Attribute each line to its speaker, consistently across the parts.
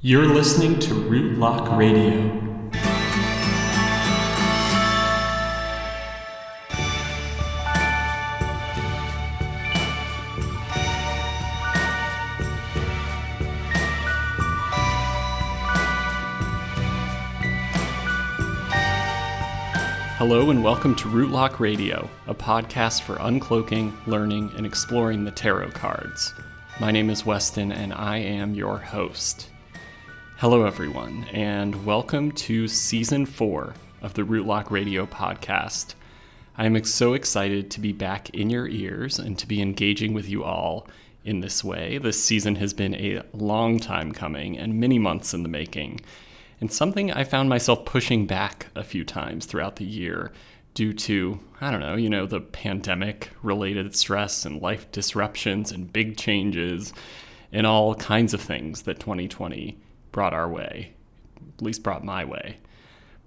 Speaker 1: You're listening to Rootlock Radio. Hello and welcome to Rootlock Radio, a podcast for uncloaking, learning, and exploring the tarot cards. My name is Weston and I am your host. Hello, everyone, and welcome to season four of the Rootlock Radio podcast. I am so excited to be back in your ears and to be engaging with you all in this way. This season has been a long time coming and many months in the making, and something I found myself pushing back a few times throughout the year due to, I don't know, you know, the pandemic related stress and life disruptions and big changes and all kinds of things that 2020 brought our way, at least brought my way.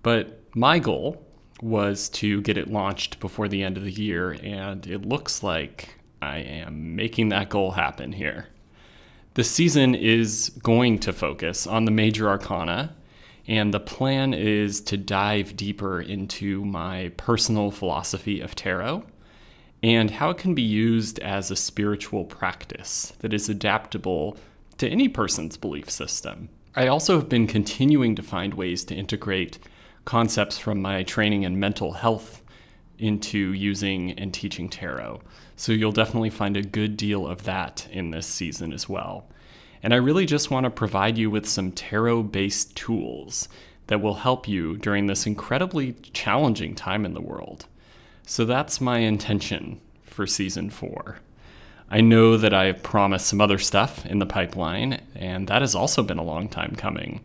Speaker 1: But my goal was to get it launched before the end of the year, and it looks like I am making that goal happen here. The season is going to focus on the major arcana, and the plan is to dive deeper into my personal philosophy of tarot and how it can be used as a spiritual practice that is adaptable to any person's belief system. I also have been continuing to find ways to integrate concepts from my training in mental health into using and teaching tarot. So you'll definitely find a good deal of that in this season as well. And I really just want to provide you with some tarot based tools that will help you during this incredibly challenging time in the world. So that's my intention for season four. I know that I have promised some other stuff in the pipeline, and that has also been a long time coming.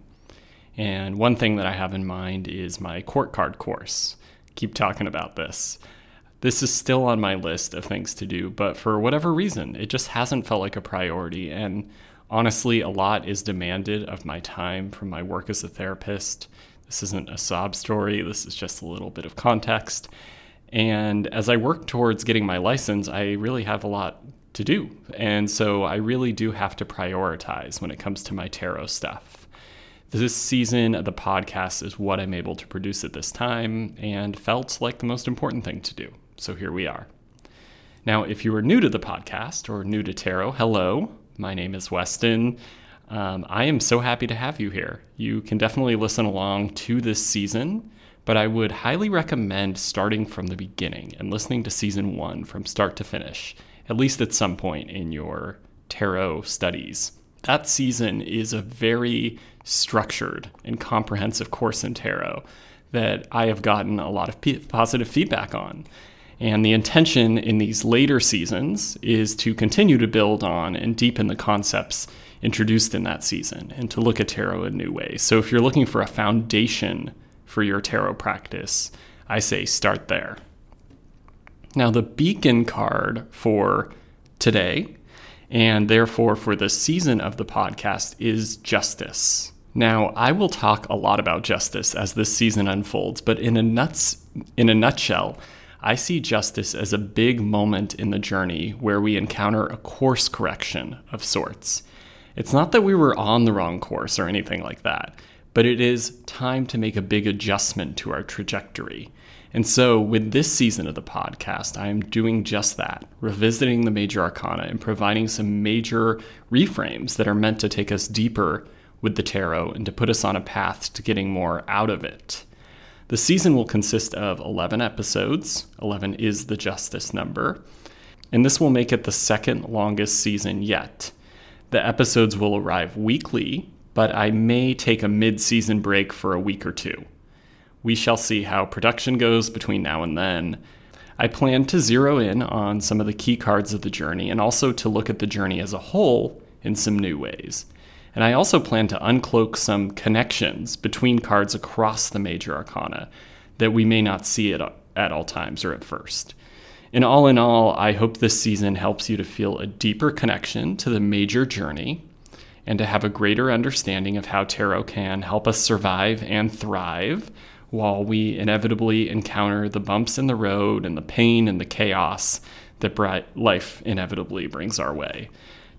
Speaker 1: And one thing that I have in mind is my court card course. Keep talking about this. This is still on my list of things to do, but for whatever reason, it just hasn't felt like a priority. And honestly, a lot is demanded of my time from my work as a therapist. This isn't a sob story, this is just a little bit of context. And as I work towards getting my license, I really have a lot to do. And so I really do have to prioritize when it comes to my tarot stuff. This season of the podcast is what I'm able to produce at this time and felt like the most important thing to do. So here we are. Now, if you are new to the podcast or new to tarot, hello. My name is Weston. Um, I am so happy to have you here. You can definitely listen along to this season, but I would highly recommend starting from the beginning and listening to season one from start to finish at least at some point in your tarot studies. That season is a very structured and comprehensive course in tarot that I have gotten a lot of positive feedback on. And the intention in these later seasons is to continue to build on and deepen the concepts introduced in that season and to look at tarot in new ways. So if you're looking for a foundation for your tarot practice, I say start there. Now, the beacon card for today, and therefore for the season of the podcast, is justice. Now, I will talk a lot about justice as this season unfolds, but in a nuts in a nutshell, I see justice as a big moment in the journey where we encounter a course correction of sorts. It's not that we were on the wrong course or anything like that, but it is time to make a big adjustment to our trajectory. And so, with this season of the podcast, I am doing just that, revisiting the major arcana and providing some major reframes that are meant to take us deeper with the tarot and to put us on a path to getting more out of it. The season will consist of 11 episodes. 11 is the justice number. And this will make it the second longest season yet. The episodes will arrive weekly, but I may take a mid season break for a week or two. We shall see how production goes between now and then. I plan to zero in on some of the key cards of the journey and also to look at the journey as a whole in some new ways. And I also plan to uncloak some connections between cards across the major arcana that we may not see at, at all times or at first. And all in all, I hope this season helps you to feel a deeper connection to the major journey and to have a greater understanding of how tarot can help us survive and thrive while we inevitably encounter the bumps in the road and the pain and the chaos that life inevitably brings our way.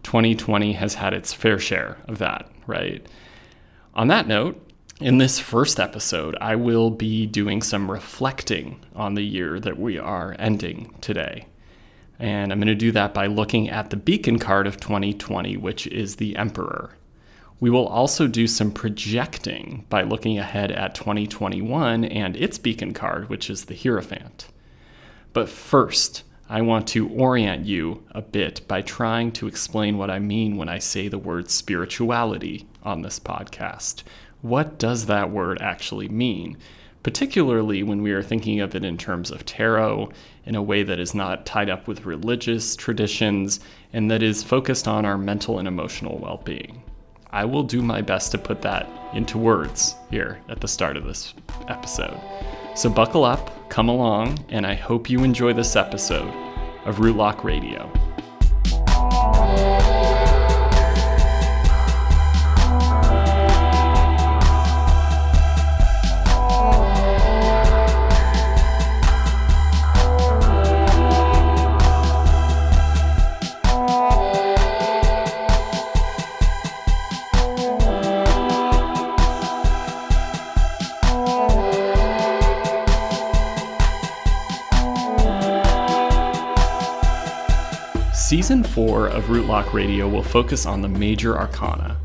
Speaker 1: 2020 has had its fair share of that, right? On that note, in this first episode, I will be doing some reflecting on the year that we are ending today. And I'm going to do that by looking at the beacon card of 2020, which is the Emperor. We will also do some projecting by looking ahead at 2021 and its beacon card, which is the Hierophant. But first, I want to orient you a bit by trying to explain what I mean when I say the word spirituality on this podcast. What does that word actually mean? particularly when we are thinking of it in terms of tarot in a way that is not tied up with religious traditions and that is focused on our mental and emotional well being. I will do my best to put that into words here at the start of this episode. So buckle up, come along, and I hope you enjoy this episode of Rootlock Radio. Season 4 of Rootlock Radio will focus on the major arcana.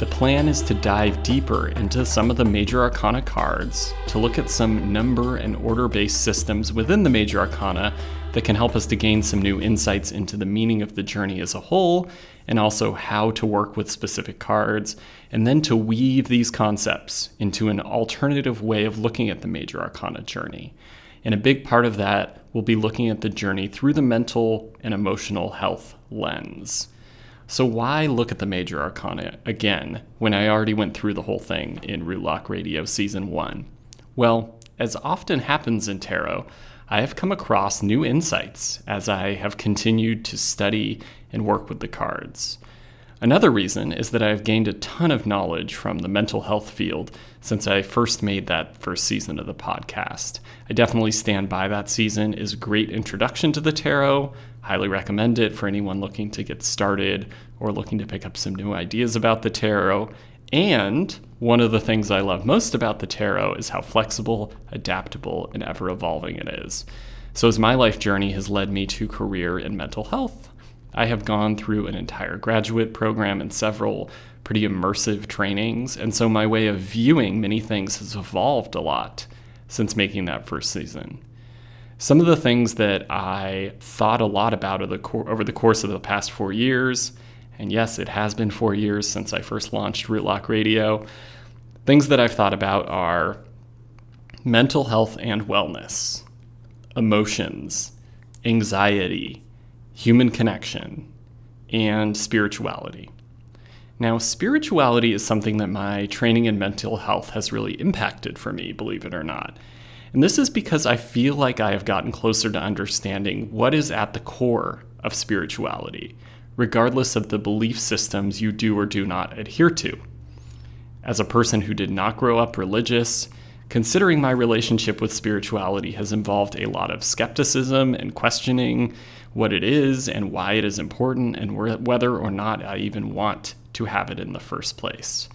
Speaker 1: The plan is to dive deeper into some of the major arcana cards, to look at some number and order based systems within the major arcana that can help us to gain some new insights into the meaning of the journey as a whole, and also how to work with specific cards, and then to weave these concepts into an alternative way of looking at the major arcana journey. And a big part of that will be looking at the journey through the mental and emotional health lens. So, why look at the major arcana again when I already went through the whole thing in Rootlock Radio Season 1? Well, as often happens in tarot, I have come across new insights as I have continued to study and work with the cards. Another reason is that I've gained a ton of knowledge from the mental health field since I first made that first season of the podcast. I definitely stand by that season is a great introduction to the tarot. Highly recommend it for anyone looking to get started or looking to pick up some new ideas about the tarot. And one of the things I love most about the tarot is how flexible, adaptable, and ever evolving it is. So, as my life journey has led me to career in mental health, I have gone through an entire graduate program and several pretty immersive trainings, and so my way of viewing many things has evolved a lot since making that first season. Some of the things that I thought a lot about over the course of the past four years, and yes, it has been four years since I first launched Rootlock Radio, things that I've thought about are mental health and wellness, emotions, anxiety, human connection, and spirituality. Now, spirituality is something that my training in mental health has really impacted for me, believe it or not. And this is because I feel like I have gotten closer to understanding what is at the core of spirituality, regardless of the belief systems you do or do not adhere to. As a person who did not grow up religious, considering my relationship with spirituality has involved a lot of skepticism and questioning what it is and why it is important and whether or not I even want to have it in the first place.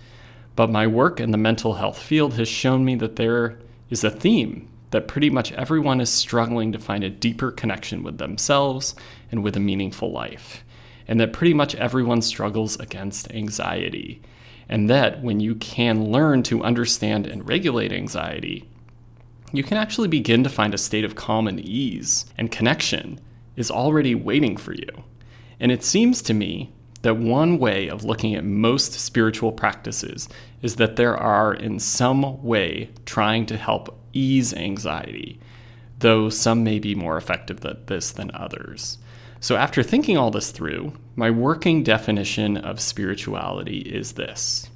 Speaker 1: But my work in the mental health field has shown me that there is a theme that pretty much everyone is struggling to find a deeper connection with themselves and with a meaningful life. And that pretty much everyone struggles against anxiety. And that when you can learn to understand and regulate anxiety, you can actually begin to find a state of calm and ease and connection is already waiting for you. And it seems to me that one way of looking at most spiritual practices is that there are, in some way, trying to help ease anxiety, though some may be more effective at this than others. So, after thinking all this through, my working definition of spirituality is this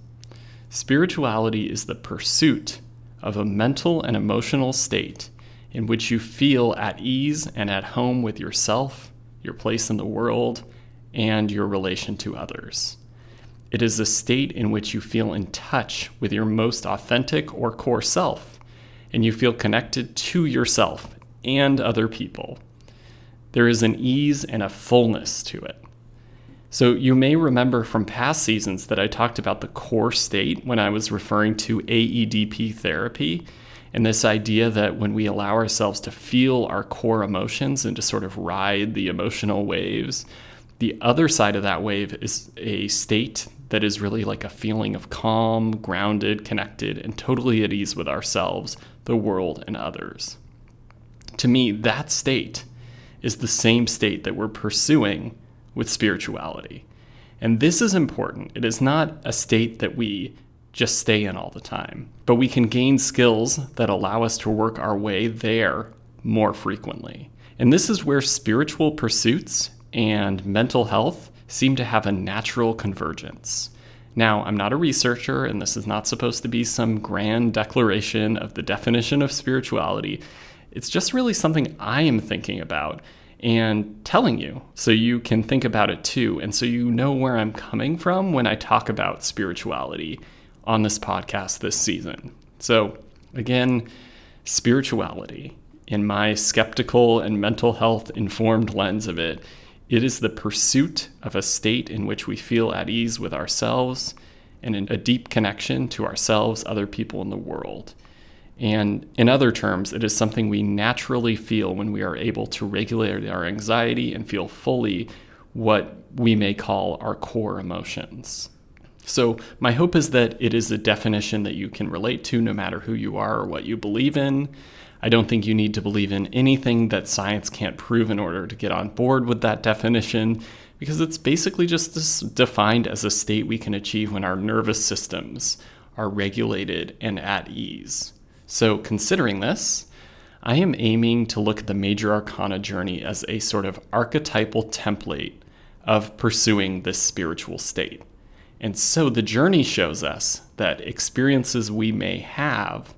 Speaker 1: Spirituality is the pursuit of a mental and emotional state in which you feel at ease and at home with yourself, your place in the world, and your relation to others. It is a state in which you feel in touch with your most authentic or core self, and you feel connected to yourself and other people. There is an ease and a fullness to it. So, you may remember from past seasons that I talked about the core state when I was referring to AEDP therapy, and this idea that when we allow ourselves to feel our core emotions and to sort of ride the emotional waves, the other side of that wave is a state that is really like a feeling of calm, grounded, connected, and totally at ease with ourselves, the world, and others. To me, that state is the same state that we're pursuing with spirituality. And this is important. It is not a state that we just stay in all the time, but we can gain skills that allow us to work our way there more frequently. And this is where spiritual pursuits and mental health seem to have a natural convergence. Now, I'm not a researcher, and this is not supposed to be some grand declaration of the definition of spirituality. It's just really something I am thinking about and telling you so you can think about it too. And so you know where I'm coming from when I talk about spirituality on this podcast this season. So, again, spirituality, in my skeptical and mental health informed lens of it, it is the pursuit of a state in which we feel at ease with ourselves and in a deep connection to ourselves, other people in the world. And in other terms, it is something we naturally feel when we are able to regulate our anxiety and feel fully what we may call our core emotions. So, my hope is that it is a definition that you can relate to no matter who you are or what you believe in. I don't think you need to believe in anything that science can't prove in order to get on board with that definition, because it's basically just defined as a state we can achieve when our nervous systems are regulated and at ease. So, considering this, I am aiming to look at the major arcana journey as a sort of archetypal template of pursuing this spiritual state. And so the journey shows us that experiences we may have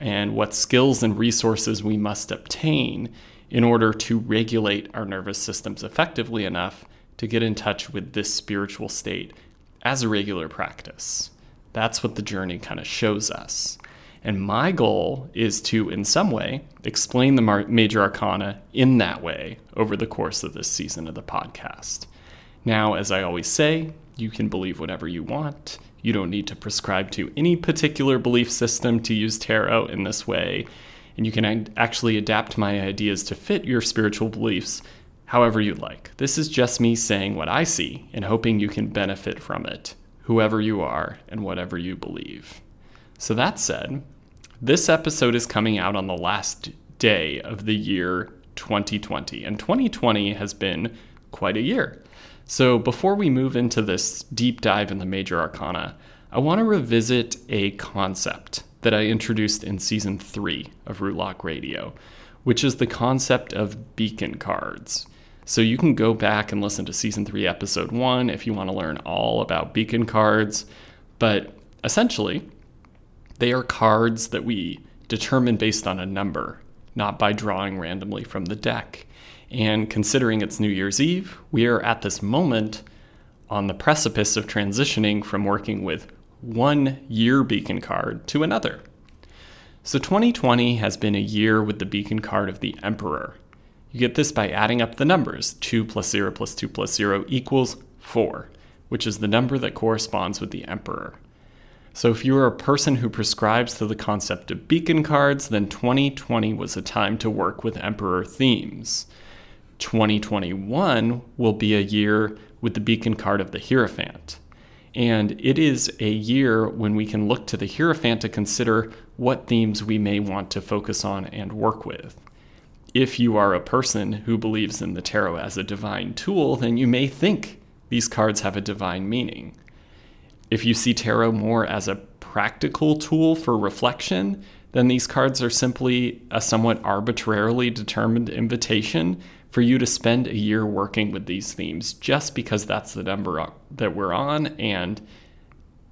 Speaker 1: and what skills and resources we must obtain in order to regulate our nervous systems effectively enough to get in touch with this spiritual state as a regular practice. That's what the journey kind of shows us. And my goal is to, in some way, explain the major arcana in that way over the course of this season of the podcast. Now, as I always say, you can believe whatever you want. You don't need to prescribe to any particular belief system to use tarot in this way. And you can actually adapt my ideas to fit your spiritual beliefs however you'd like. This is just me saying what I see and hoping you can benefit from it, whoever you are and whatever you believe. So, that said, this episode is coming out on the last day of the year 2020, and 2020 has been quite a year. So, before we move into this deep dive in the major arcana, I want to revisit a concept that I introduced in season three of Rootlock Radio, which is the concept of beacon cards. So, you can go back and listen to season three, episode one, if you want to learn all about beacon cards. But essentially, they are cards that we determine based on a number, not by drawing randomly from the deck. And considering it's New Year's Eve, we are at this moment on the precipice of transitioning from working with one year beacon card to another. So 2020 has been a year with the beacon card of the Emperor. You get this by adding up the numbers 2 plus 0 plus 2 plus 0 equals 4, which is the number that corresponds with the Emperor. So, if you are a person who prescribes to the concept of beacon cards, then 2020 was a time to work with Emperor themes. 2021 will be a year with the beacon card of the Hierophant. And it is a year when we can look to the Hierophant to consider what themes we may want to focus on and work with. If you are a person who believes in the tarot as a divine tool, then you may think these cards have a divine meaning. If you see tarot more as a practical tool for reflection, then these cards are simply a somewhat arbitrarily determined invitation for you to spend a year working with these themes just because that's the number that we're on and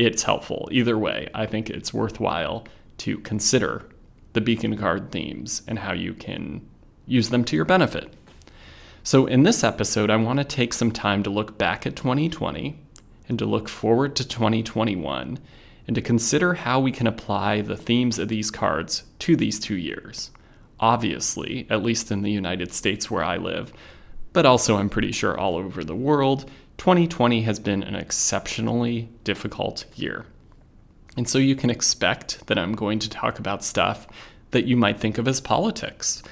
Speaker 1: it's helpful. Either way, I think it's worthwhile to consider the beacon card themes and how you can use them to your benefit. So, in this episode, I want to take some time to look back at 2020 and to look forward to 2021 and to consider how we can apply the themes of these cards to these two years. Obviously, at least in the United States where I live, but also I'm pretty sure all over the world, 2020 has been an exceptionally difficult year. And so you can expect that I'm going to talk about stuff that you might think of as politics.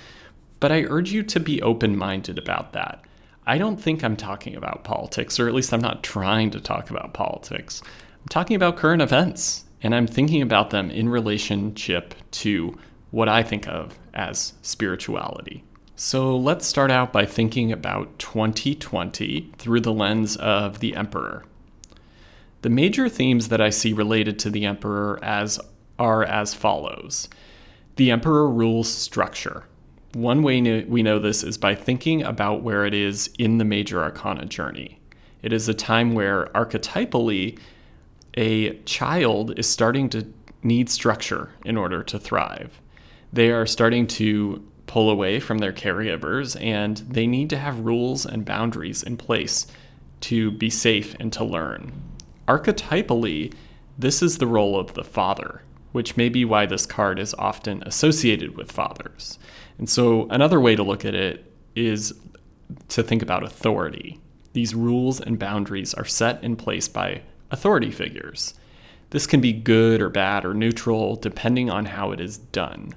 Speaker 1: But I urge you to be open minded about that. I don't think I'm talking about politics, or at least I'm not trying to talk about politics. I'm talking about current events, and I'm thinking about them in relationship to what I think of as spirituality. So let's start out by thinking about 2020 through the lens of the Emperor. The major themes that I see related to the Emperor as are as follows. The Emperor rules structure. One way we know this is by thinking about where it is in the major arcana journey. It is a time where archetypally a child is starting to need structure in order to thrive. They are starting to pull away from their caregivers and they need to have rules and boundaries in place to be safe and to learn. Archetypally, this is the role of the father, which may be why this card is often associated with fathers. And so, another way to look at it is to think about authority. These rules and boundaries are set in place by authority figures. This can be good or bad or neutral depending on how it is done.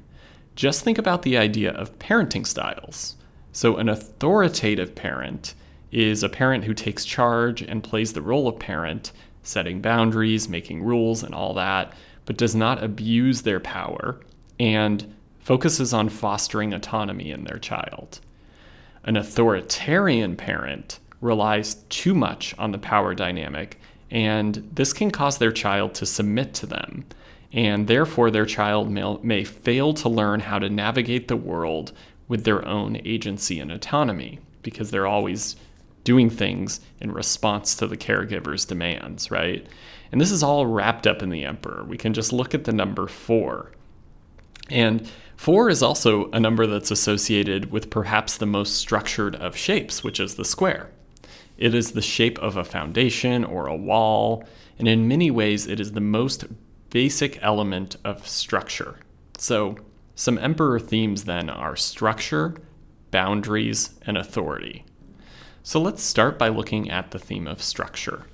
Speaker 1: Just think about the idea of parenting styles. So, an authoritative parent is a parent who takes charge and plays the role of parent, setting boundaries, making rules, and all that, but does not abuse their power and focuses on fostering autonomy in their child. An authoritarian parent relies too much on the power dynamic and this can cause their child to submit to them. And therefore, their child may, may fail to learn how to navigate the world with their own agency and autonomy because they're always doing things in response to the caregiver's demands, right? And this is all wrapped up in the emperor. We can just look at the number four. And four is also a number that's associated with perhaps the most structured of shapes, which is the square. It is the shape of a foundation or a wall, and in many ways, it is the most basic element of structure. So, some emperor themes then are structure, boundaries, and authority. So, let's start by looking at the theme of structure.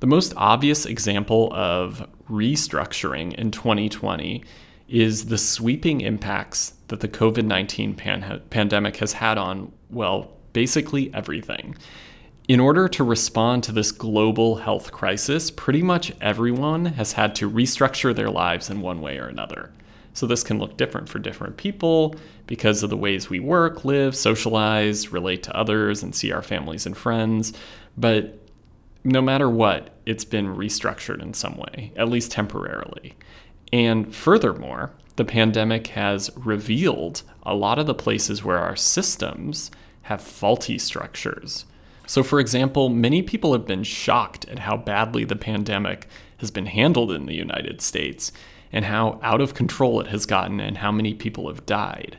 Speaker 1: The most obvious example of restructuring in 2020 is the sweeping impacts that the COVID 19 pan- pandemic has had on, well, basically everything. In order to respond to this global health crisis, pretty much everyone has had to restructure their lives in one way or another. So, this can look different for different people because of the ways we work, live, socialize, relate to others, and see our families and friends. But no matter what, it's been restructured in some way, at least temporarily. And furthermore, the pandemic has revealed a lot of the places where our systems have faulty structures so, for example, many people have been shocked at how badly the pandemic has been handled in the United States and how out of control it has gotten and how many people have died.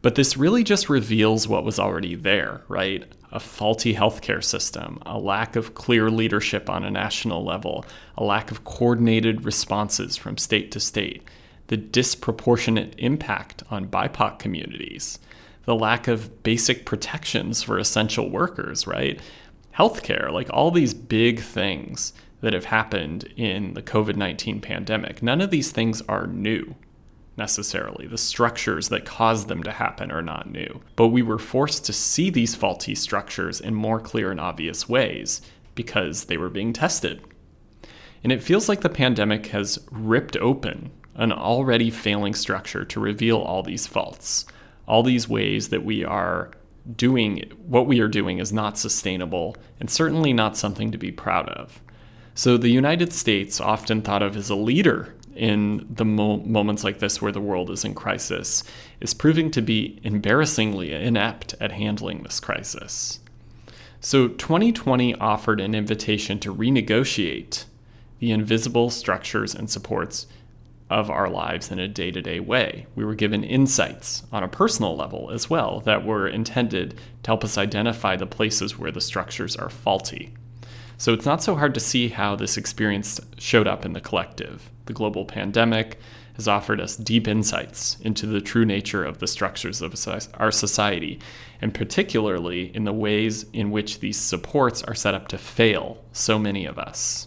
Speaker 1: But this really just reveals what was already there, right? A faulty healthcare system, a lack of clear leadership on a national level, a lack of coordinated responses from state to state, the disproportionate impact on BIPOC communities the lack of basic protections for essential workers, right? Healthcare, like all these big things that have happened in the COVID 19 pandemic, none of these things are new necessarily. The structures that caused them to happen are not new. But we were forced to see these faulty structures in more clear and obvious ways because they were being tested. And it feels like the pandemic has ripped open an already failing structure to reveal all these faults all these ways that we are doing what we are doing is not sustainable and certainly not something to be proud of. So, the United States, often thought of as a leader in the mo- moments like this where the world is in crisis, is proving to be embarrassingly inept at handling this crisis. So, 2020 offered an invitation to renegotiate the invisible structures and supports of our lives in a day to day way. We were given insights on a personal level as well that were intended to help us identify the places where the structures are faulty. So it's not so hard to see how this experience showed up in the collective. The global pandemic has offered us deep insights into the true nature of the structures of our society, and particularly in the ways in which these supports are set up to fail so many of us.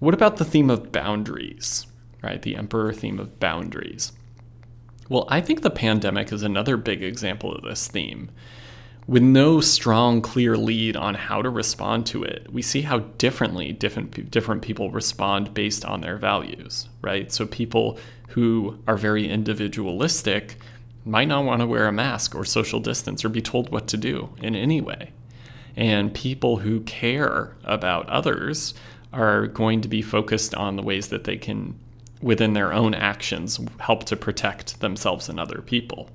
Speaker 1: What about the theme of boundaries, right? The emperor theme of boundaries. Well, I think the pandemic is another big example of this theme. With no strong, clear lead on how to respond to it, we see how differently different, different people respond based on their values, right? So, people who are very individualistic might not want to wear a mask or social distance or be told what to do in any way. And people who care about others are going to be focused on the ways that they can, within their own actions, help to protect themselves and other people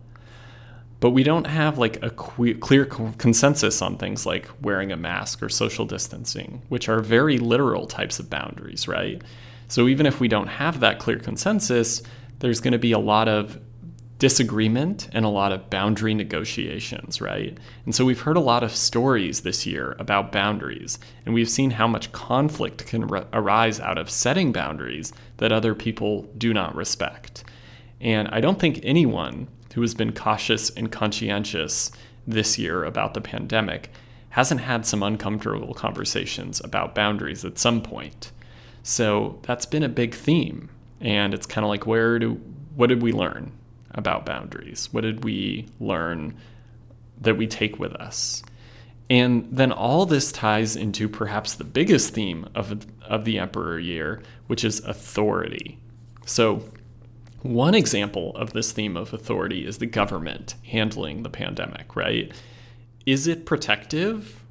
Speaker 1: but we don't have like a clear consensus on things like wearing a mask or social distancing, which are very literal types of boundaries, right? So even if we don't have that clear consensus, there's going to be a lot of disagreement and a lot of boundary negotiations, right? And so we've heard a lot of stories this year about boundaries, and we've seen how much conflict can r- arise out of setting boundaries that other people do not respect. And I don't think anyone who has been cautious and conscientious this year about the pandemic, hasn't had some uncomfortable conversations about boundaries at some point. So that's been a big theme. And it's kind of like, where do, what did we learn about boundaries? What did we learn that we take with us? And then all this ties into perhaps the biggest theme of, of the Emperor year, which is authority. So one example of this theme of authority is the government handling the pandemic, right? Is it protective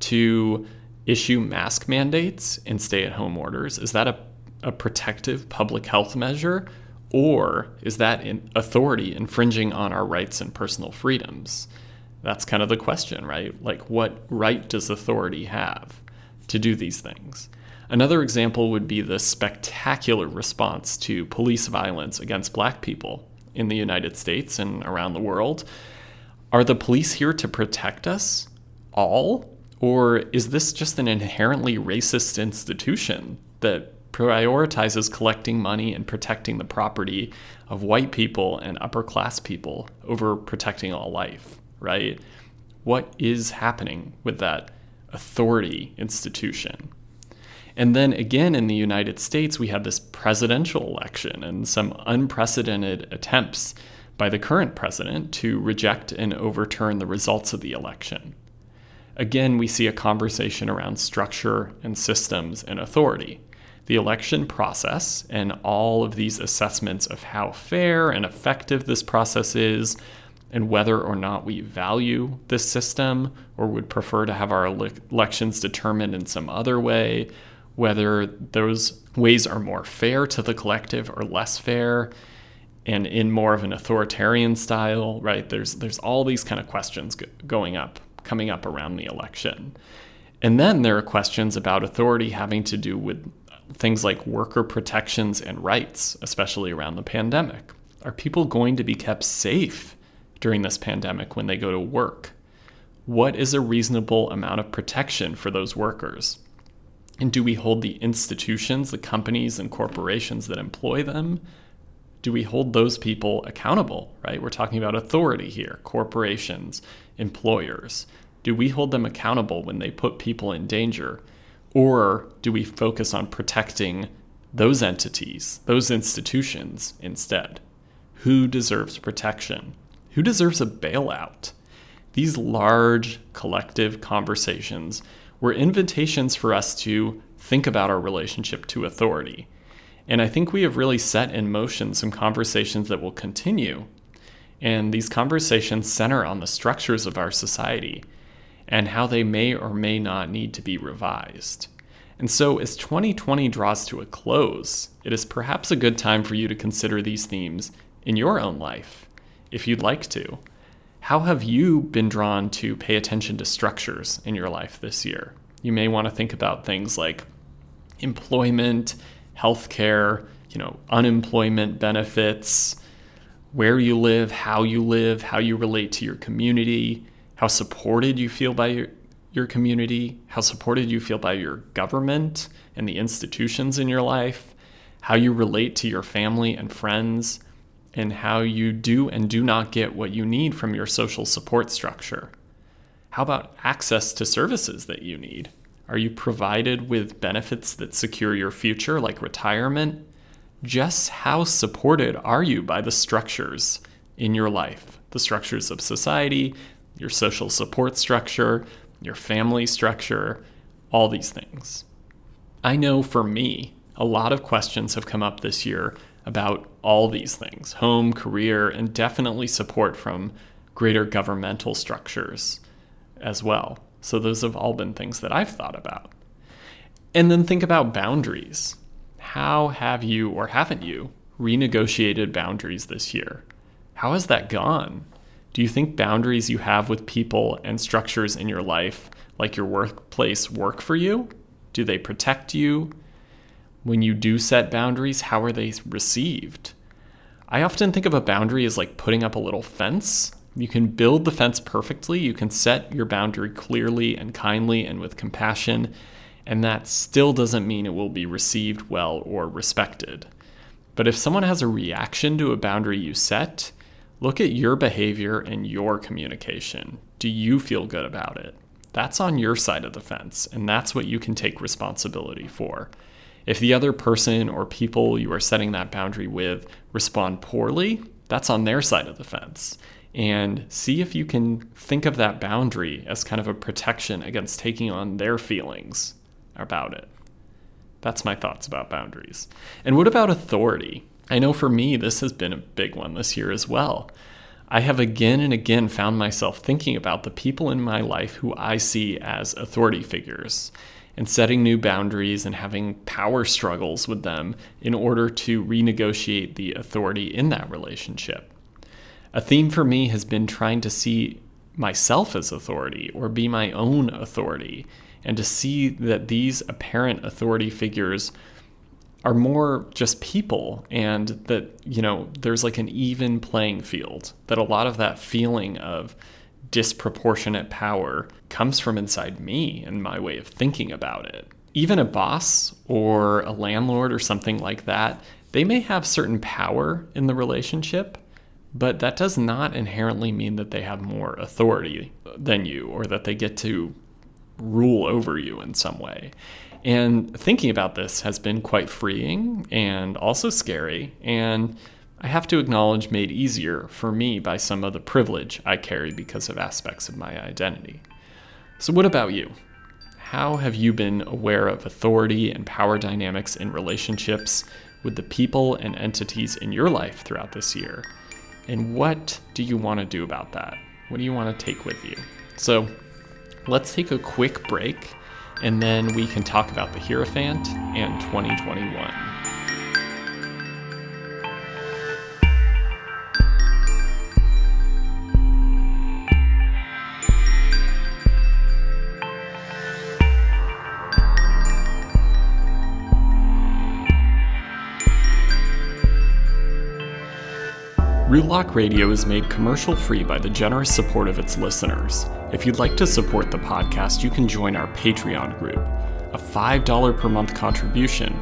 Speaker 1: to issue mask mandates and stay at home orders? Is that a, a protective public health measure? Or is that authority infringing on our rights and personal freedoms? That's kind of the question, right? Like, what right does authority have to do these things? Another example would be the spectacular response to police violence against black people in the United States and around the world. Are the police here to protect us all? Or is this just an inherently racist institution that prioritizes collecting money and protecting the property of white people and upper class people over protecting all life, right? What is happening with that authority institution? And then again in the United States, we had this presidential election and some unprecedented attempts by the current president to reject and overturn the results of the election. Again, we see a conversation around structure and systems and authority. The election process and all of these assessments of how fair and effective this process is, and whether or not we value this system or would prefer to have our elections determined in some other way, whether those ways are more fair to the collective or less fair and in more of an authoritarian style right? There's there's all these kind of questions going up coming up around the election. And then there are questions about authority having to do with things like worker protections and rights especially around the pandemic are people going to be kept safe during this pandemic when they go to work what is a reasonable amount of protection for those workers and do we hold the institutions, the companies and corporations that employ them? Do we hold those people accountable, right? We're talking about authority here, corporations, employers. Do we hold them accountable when they put people in danger? Or do we focus on protecting those entities, those institutions instead? Who deserves protection? Who deserves a bailout? These large collective conversations were invitations for us to think about our relationship to authority. And I think we have really set in motion some conversations that will continue. And these conversations center on the structures of our society and how they may or may not need to be revised. And so, as 2020 draws to a close, it is perhaps a good time for you to consider these themes in your own life, if you'd like to. How have you been drawn to pay attention to structures in your life this year? You may want to think about things like employment, healthcare, you know, unemployment benefits, where you live, how you live, how you relate to your community, how supported you feel by your your community, how supported you feel by your government and the institutions in your life, how you relate to your family and friends, and how you do and do not get what you need from your social support structure. How about access to services that you need? Are you provided with benefits that secure your future, like retirement? Just how supported are you by the structures in your life? The structures of society, your social support structure, your family structure, all these things. I know for me, a lot of questions have come up this year about all these things home, career, and definitely support from greater governmental structures as well. So, those have all been things that I've thought about. And then think about boundaries. How have you or haven't you renegotiated boundaries this year? How has that gone? Do you think boundaries you have with people and structures in your life, like your workplace, work for you? Do they protect you? When you do set boundaries, how are they received? I often think of a boundary as like putting up a little fence. You can build the fence perfectly, you can set your boundary clearly and kindly and with compassion, and that still doesn't mean it will be received well or respected. But if someone has a reaction to a boundary you set, Look at your behavior and your communication. Do you feel good about it? That's on your side of the fence, and that's what you can take responsibility for. If the other person or people you are setting that boundary with respond poorly, that's on their side of the fence. And see if you can think of that boundary as kind of a protection against taking on their feelings about it. That's my thoughts about boundaries. And what about authority? I know for me, this has been a big one this year as well. I have again and again found myself thinking about the people in my life who I see as authority figures and setting new boundaries and having power struggles with them in order to renegotiate the authority in that relationship. A theme for me has been trying to see myself as authority or be my own authority and to see that these apparent authority figures are more just people and that you know there's like an even playing field that a lot of that feeling of disproportionate power comes from inside me and my way of thinking about it. Even a boss or a landlord or something like that they may have certain power in the relationship but that does not inherently mean that they have more authority than you or that they get to rule over you in some way and thinking about this has been quite freeing and also scary, and I have to acknowledge made easier for me by some of the privilege I carry because of aspects of my identity. So, what about you? How have you been aware of authority and power dynamics in relationships with the people and entities in your life throughout this year? And what do you want to do about that? What do you want to take with you? So, let's take a quick break and then we can talk about the Hierophant and 2021. Rootlock Radio is made commercial free by the generous support of its listeners. If you'd like to support the podcast, you can join our Patreon group. A $5 per month contribution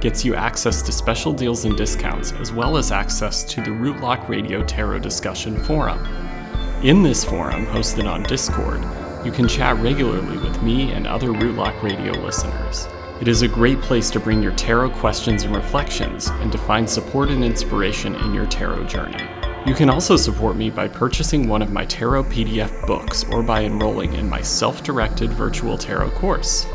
Speaker 1: gets you access to special deals and discounts, as well as access to the Rootlock Radio Tarot Discussion Forum. In this forum, hosted on Discord, you can chat regularly with me and other Rootlock Radio listeners. It is a great place to bring your tarot questions and reflections and to find support and inspiration in your tarot journey. You can also support me by purchasing one of my tarot PDF books or by enrolling in my self directed virtual tarot course.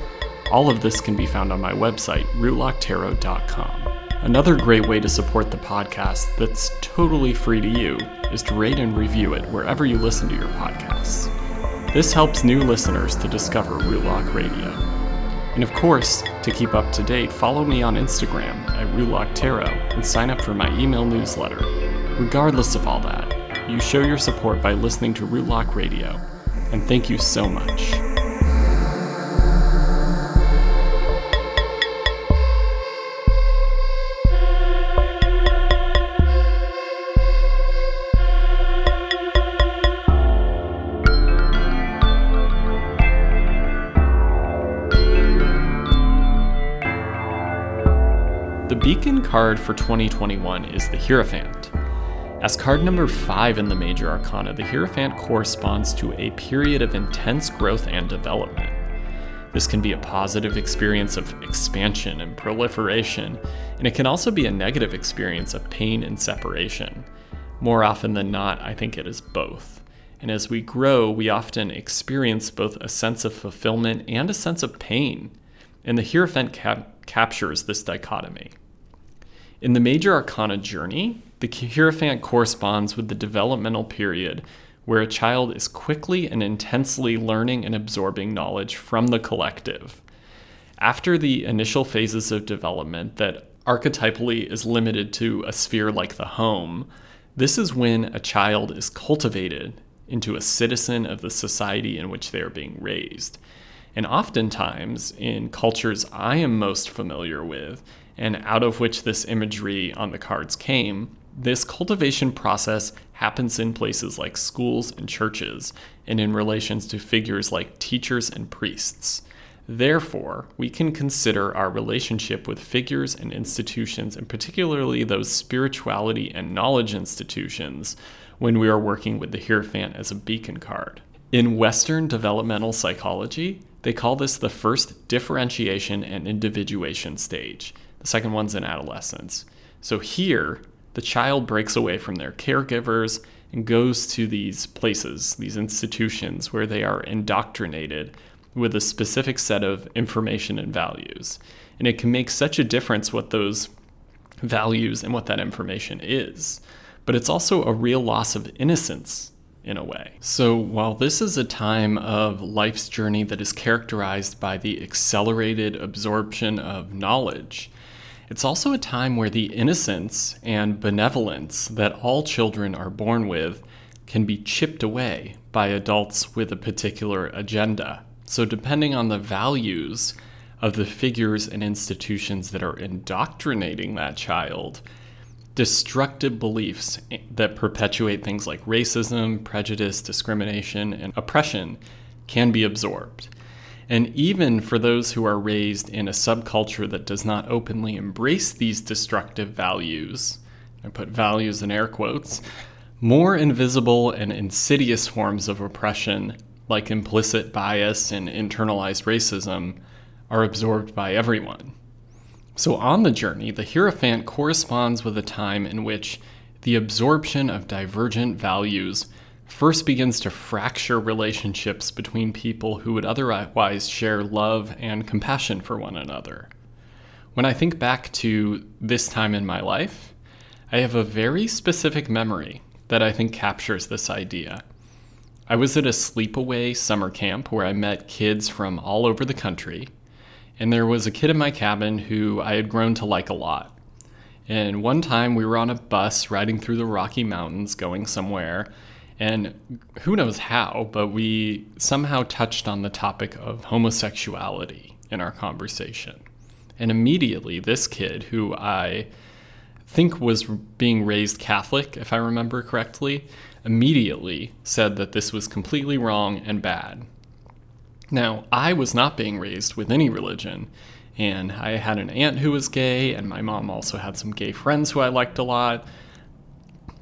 Speaker 1: All of this can be found on my website, rootlocktarot.com. Another great way to support the podcast that's totally free to you is to rate and review it wherever you listen to your podcasts. This helps new listeners to discover Rootlock Radio. And of course, to keep up to date, follow me on Instagram at Rootlock and sign up for my email newsletter. Regardless of all that, you show your support by listening to Rootlock Radio, and thank you so much. Card for 2021 is the Hierophant. As card number 5 in the Major Arcana, the Hierophant corresponds to a period of intense growth and development. This can be a positive experience of expansion and proliferation, and it can also be a negative experience of pain and separation. More often than not, I think it is both. And as we grow, we often experience both a sense of fulfillment and a sense of pain. And the Hierophant cap- captures this dichotomy. In the Major Arcana journey, the Hierophant corresponds with the developmental period where a child is quickly and intensely learning and absorbing knowledge from the collective. After the initial phases of development that archetypally is limited to a sphere like the home, this is when a child is cultivated into a citizen of the society in which they are being raised. And oftentimes, in cultures I am most familiar with, and out of which this imagery on the cards came, this cultivation process happens in places like schools and churches, and in relations to figures like teachers and priests. Therefore, we can consider our relationship with figures and institutions, and particularly those spirituality and knowledge institutions, when we are working with the Hierophant as a beacon card. In Western developmental psychology, they call this the first differentiation and individuation stage. The second one's in adolescence. So here, the child breaks away from their caregivers and goes to these places, these institutions where they are indoctrinated with a specific set of information and values. And it can make such a difference what those values and what that information is. But it's also a real loss of innocence in a way. So, while this is a time of life's journey that is characterized by the accelerated absorption of knowledge, it's also a time where the innocence and benevolence that all children are born with can be chipped away by adults with a particular agenda. So, depending on the values of the figures and institutions that are indoctrinating that child, destructive beliefs that perpetuate things like racism, prejudice, discrimination, and oppression can be absorbed. And even for those who are raised in a subculture that does not openly embrace these destructive values, I put values in air quotes, more invisible and insidious forms of oppression, like implicit bias and internalized racism, are absorbed by everyone. So, on the journey, the Hierophant corresponds with a time in which the absorption of divergent values first begins to fracture relationships between people who would otherwise share love and compassion for one another. When I think back to this time in my life, I have a very specific memory that I think captures this idea. I was at a sleepaway summer camp where I met kids from all over the country, and there was a kid in my cabin who I had grown to like a lot. And one time we were on a bus riding through the Rocky Mountains going somewhere, and who knows how, but we somehow touched on the topic of homosexuality in our conversation. And immediately, this kid, who I think was being raised Catholic, if I remember correctly, immediately said that this was completely wrong and bad. Now, I was not being raised with any religion, and I had an aunt who was gay, and my mom also had some gay friends who I liked a lot.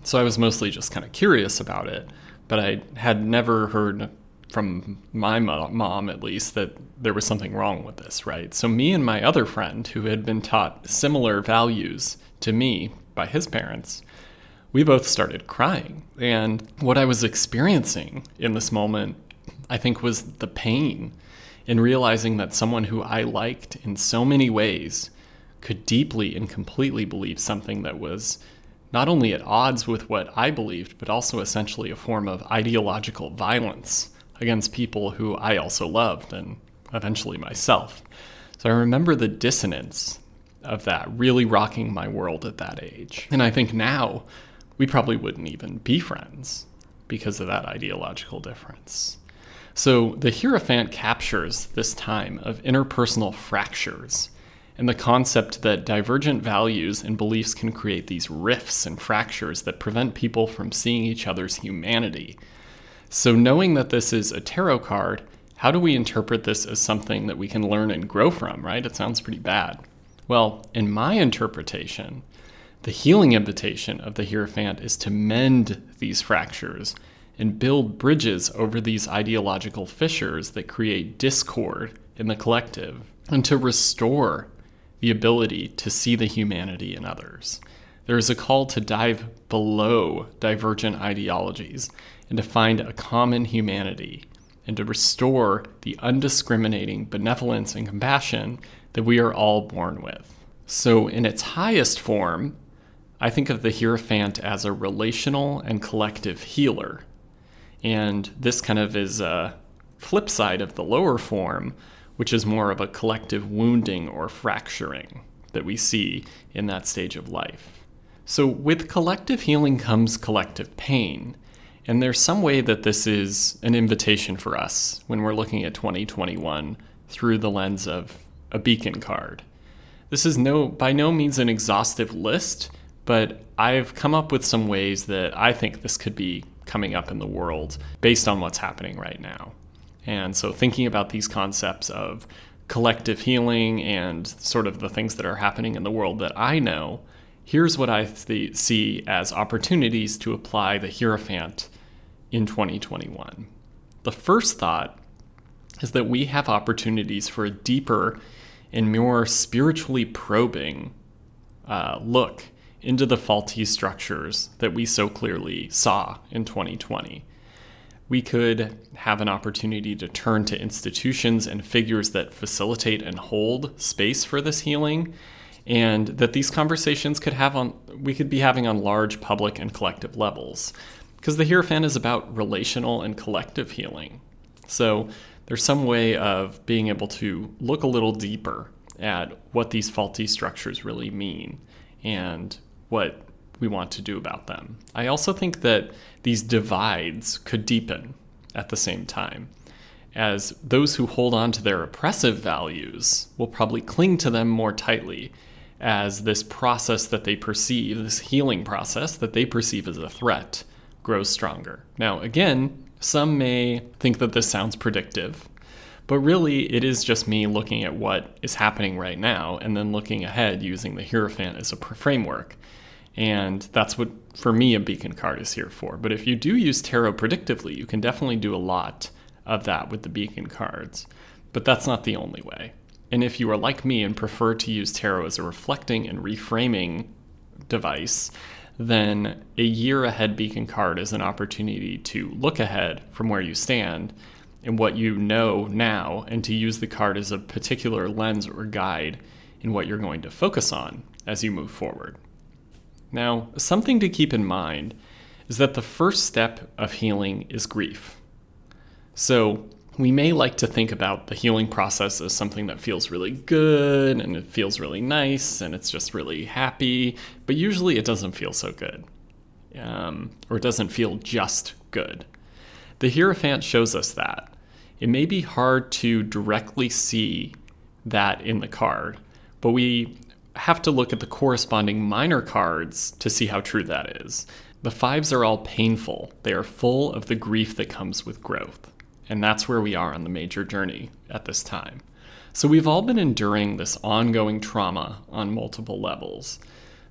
Speaker 1: So I was mostly just kind of curious about it, but I had never heard from my mom, at least, that there was something wrong with this, right? So, me and my other friend, who had been taught similar values to me by his parents, we both started crying. And what I was experiencing in this moment, I think, was the pain in realizing that someone who I liked in so many ways could deeply and completely believe something that was not only at odds with what I believed, but also essentially a form of ideological violence against people who I also loved and eventually myself. So I remember the dissonance of that really rocking my world at that age. And I think now we probably wouldn't even be friends because of that ideological difference. So the Hierophant captures this time of interpersonal fractures and the concept that divergent values and beliefs can create these rifts and fractures that prevent people from seeing each other's humanity. So, knowing that this is a tarot card, how do we interpret this as something that we can learn and grow from, right? It sounds pretty bad. Well, in my interpretation, the healing invitation of the Hierophant is to mend these fractures and build bridges over these ideological fissures that create discord in the collective, and to restore the ability to see the humanity in others. There is a call to dive below divergent ideologies and to find a common humanity and to restore the undiscriminating benevolence and compassion that we are all born with. So, in its highest form, I think of the Hierophant as a relational and collective healer. And this kind of is a flip side of the lower form, which is more of a collective wounding or fracturing that we see in that stage of life. So, with collective healing comes collective pain. And there's some way that this is an invitation for us when we're looking at 2021 through the lens of a beacon card. This is no by no means an exhaustive list, but I've come up with some ways that I think this could be coming up in the world based on what's happening right now. And so thinking about these concepts of collective healing and sort of the things that are happening in the world that I know, here's what I th- see as opportunities to apply the Hierophant in 2021. The first thought is that we have opportunities for a deeper and more spiritually probing uh, look into the faulty structures that we so clearly saw in 2020. We could have an opportunity to turn to institutions and figures that facilitate and hold space for this healing, and that these conversations could have on we could be having on large public and collective levels. Because the Hierophant is about relational and collective healing. So there's some way of being able to look a little deeper at what these faulty structures really mean and what we want to do about them. I also think that these divides could deepen at the same time, as those who hold on to their oppressive values will probably cling to them more tightly as this process that they perceive, this healing process that they perceive as a threat, grows stronger. Now, again, some may think that this sounds predictive, but really it is just me looking at what is happening right now and then looking ahead using the Hierophant as a framework. And that's what, for me, a beacon card is here for. But if you do use tarot predictively, you can definitely do a lot of that with the beacon cards. But that's not the only way. And if you are like me and prefer to use tarot as a reflecting and reframing device, then a year ahead beacon card is an opportunity to look ahead from where you stand and what you know now and to use the card as a particular lens or guide in what you're going to focus on as you move forward. Now, something to keep in mind is that the first step of healing is grief. So, we may like to think about the healing process as something that feels really good and it feels really nice and it's just really happy, but usually it doesn't feel so good. Um, or it doesn't feel just good. The Hierophant shows us that. It may be hard to directly see that in the card, but we have to look at the corresponding minor cards to see how true that is. The fives are all painful, they are full of the grief that comes with growth. And that's where we are on the major journey at this time. So we've all been enduring this ongoing trauma on multiple levels.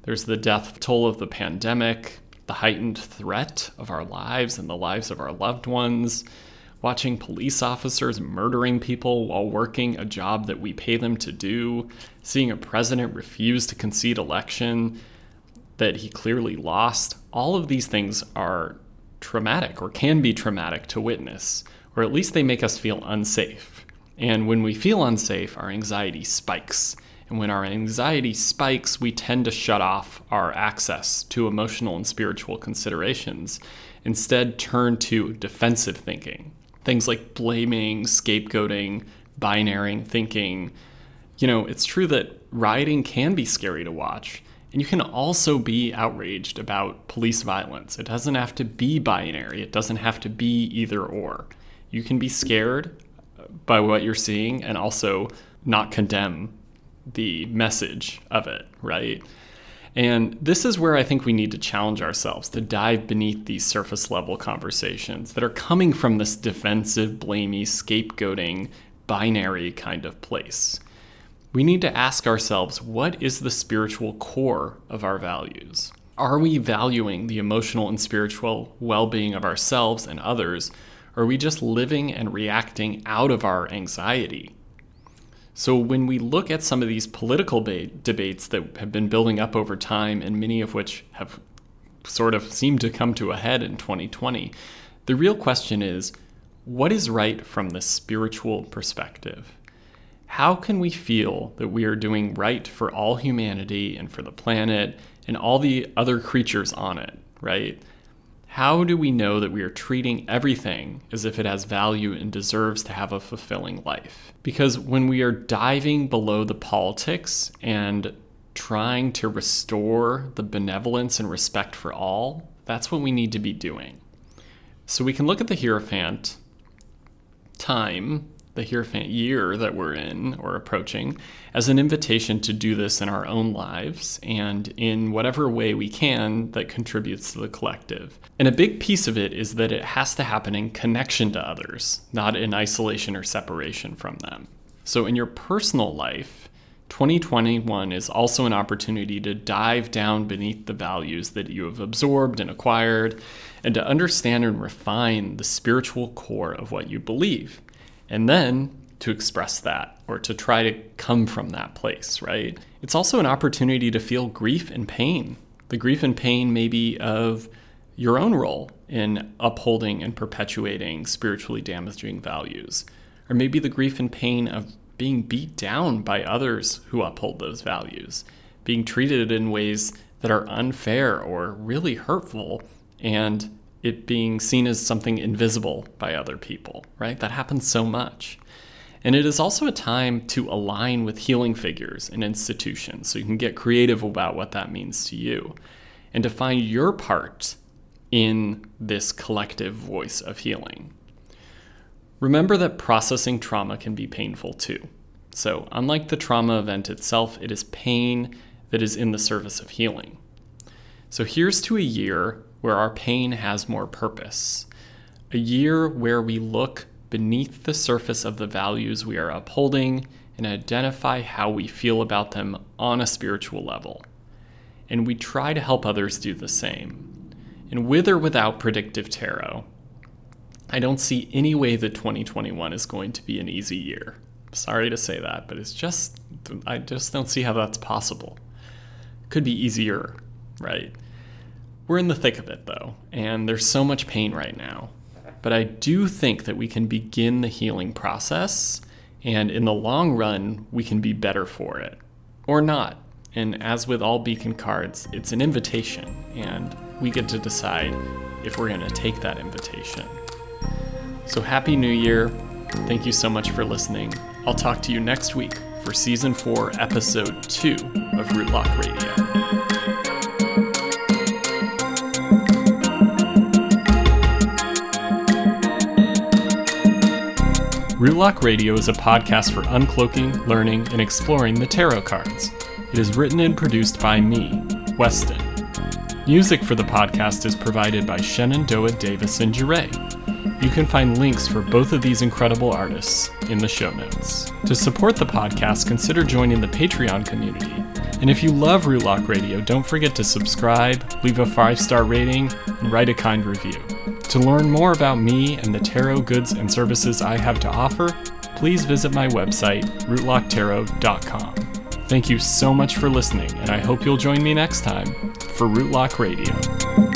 Speaker 1: There's the death toll of the pandemic, the heightened threat of our lives and the lives of our loved ones, watching police officers murdering people while working a job that we pay them to do, seeing a president refuse to concede election that he clearly lost. All of these things are traumatic or can be traumatic to witness, or at least they make us feel unsafe. And when we feel unsafe, our anxiety spikes. And when our anxiety spikes, we tend to shut off our access to emotional and spiritual considerations, instead, turn to defensive thinking things like blaming, scapegoating, binary thinking. You know, it's true that rioting can be scary to watch. And you can also be outraged about police violence. It doesn't have to be binary, it doesn't have to be either or. You can be scared uh, by what you're seeing and also not condemn the message of it, right? And this is where I think we need to challenge ourselves to dive beneath these surface level conversations that are coming from this defensive, blamey, scapegoating, binary kind of place. We need to ask ourselves what is the spiritual core of our values? Are we valuing the emotional and spiritual well being of ourselves and others? Or are we just living and reacting out of our anxiety? So, when we look at some of these political ba- debates that have been building up over time, and many of which have sort of seemed to come to a head in 2020, the real question is what is right from the spiritual perspective? How can we feel that we are doing right for all humanity and for the planet and all the other creatures on it, right? How do we know that we are treating everything as if it has value and deserves to have a fulfilling life? Because when we are diving below the politics and trying to restore the benevolence and respect for all, that's what we need to be doing. So we can look at the Hierophant time the Hierophant year that we're in or approaching as an invitation to do this in our own lives and in whatever way we can that contributes to the collective. And a big piece of it is that it has to happen in connection to others, not in isolation or separation from them. So in your personal life, 2021 is also an opportunity to dive down beneath the values that you have absorbed and acquired and to understand and refine the spiritual core of what you believe and then to express that or to try to come from that place, right? It's also an opportunity to feel grief and pain. The grief and pain, maybe, of your own role in upholding and perpetuating spiritually damaging values, or maybe the grief and pain of being beat down by others who uphold those values, being treated in ways that are unfair or really hurtful, and it being seen as something invisible by other people, right? That happens so much. And it is also a time to align with healing figures and institutions so you can get creative about what that means to you and to find your part in this collective voice of healing. Remember that processing trauma can be painful too. So, unlike the trauma event itself, it is pain that is in the service of healing. So, here's to a year where our pain has more purpose. A year where we look beneath the surface of the values we are upholding and identify how we feel about them on a spiritual level. And we try to help others do the same. And with or without predictive tarot, I don't see any way that 2021 is going to be an easy year. Sorry to say that, but it's just, I just don't see how that's possible. Could be easier, right? We're in the thick of it though, and there's so much pain right now. But I do think that we can begin the healing process, and in the long run, we can be better for it. Or not. And as with all beacon cards, it's an invitation, and we get to decide if we're going to take that invitation. So, Happy New Year. Thank you so much for listening. I'll talk to you next week for Season 4, Episode 2 of Rootlock Radio. Rootlock Radio is a podcast for uncloaking, learning, and exploring the tarot cards. It is written and produced by me, Weston. Music for the podcast is provided by Shenandoah Davis and Jure. You can find links for both of these incredible artists in the show notes. To support the podcast, consider joining the Patreon community. And if you love Rootlock Radio, don't forget to subscribe, leave a five star rating, and write a kind review. To learn more about me and the tarot goods and services I have to offer, please visit my website, rootlocktarot.com. Thank you so much for listening, and I hope you'll join me next time for Rootlock Radio.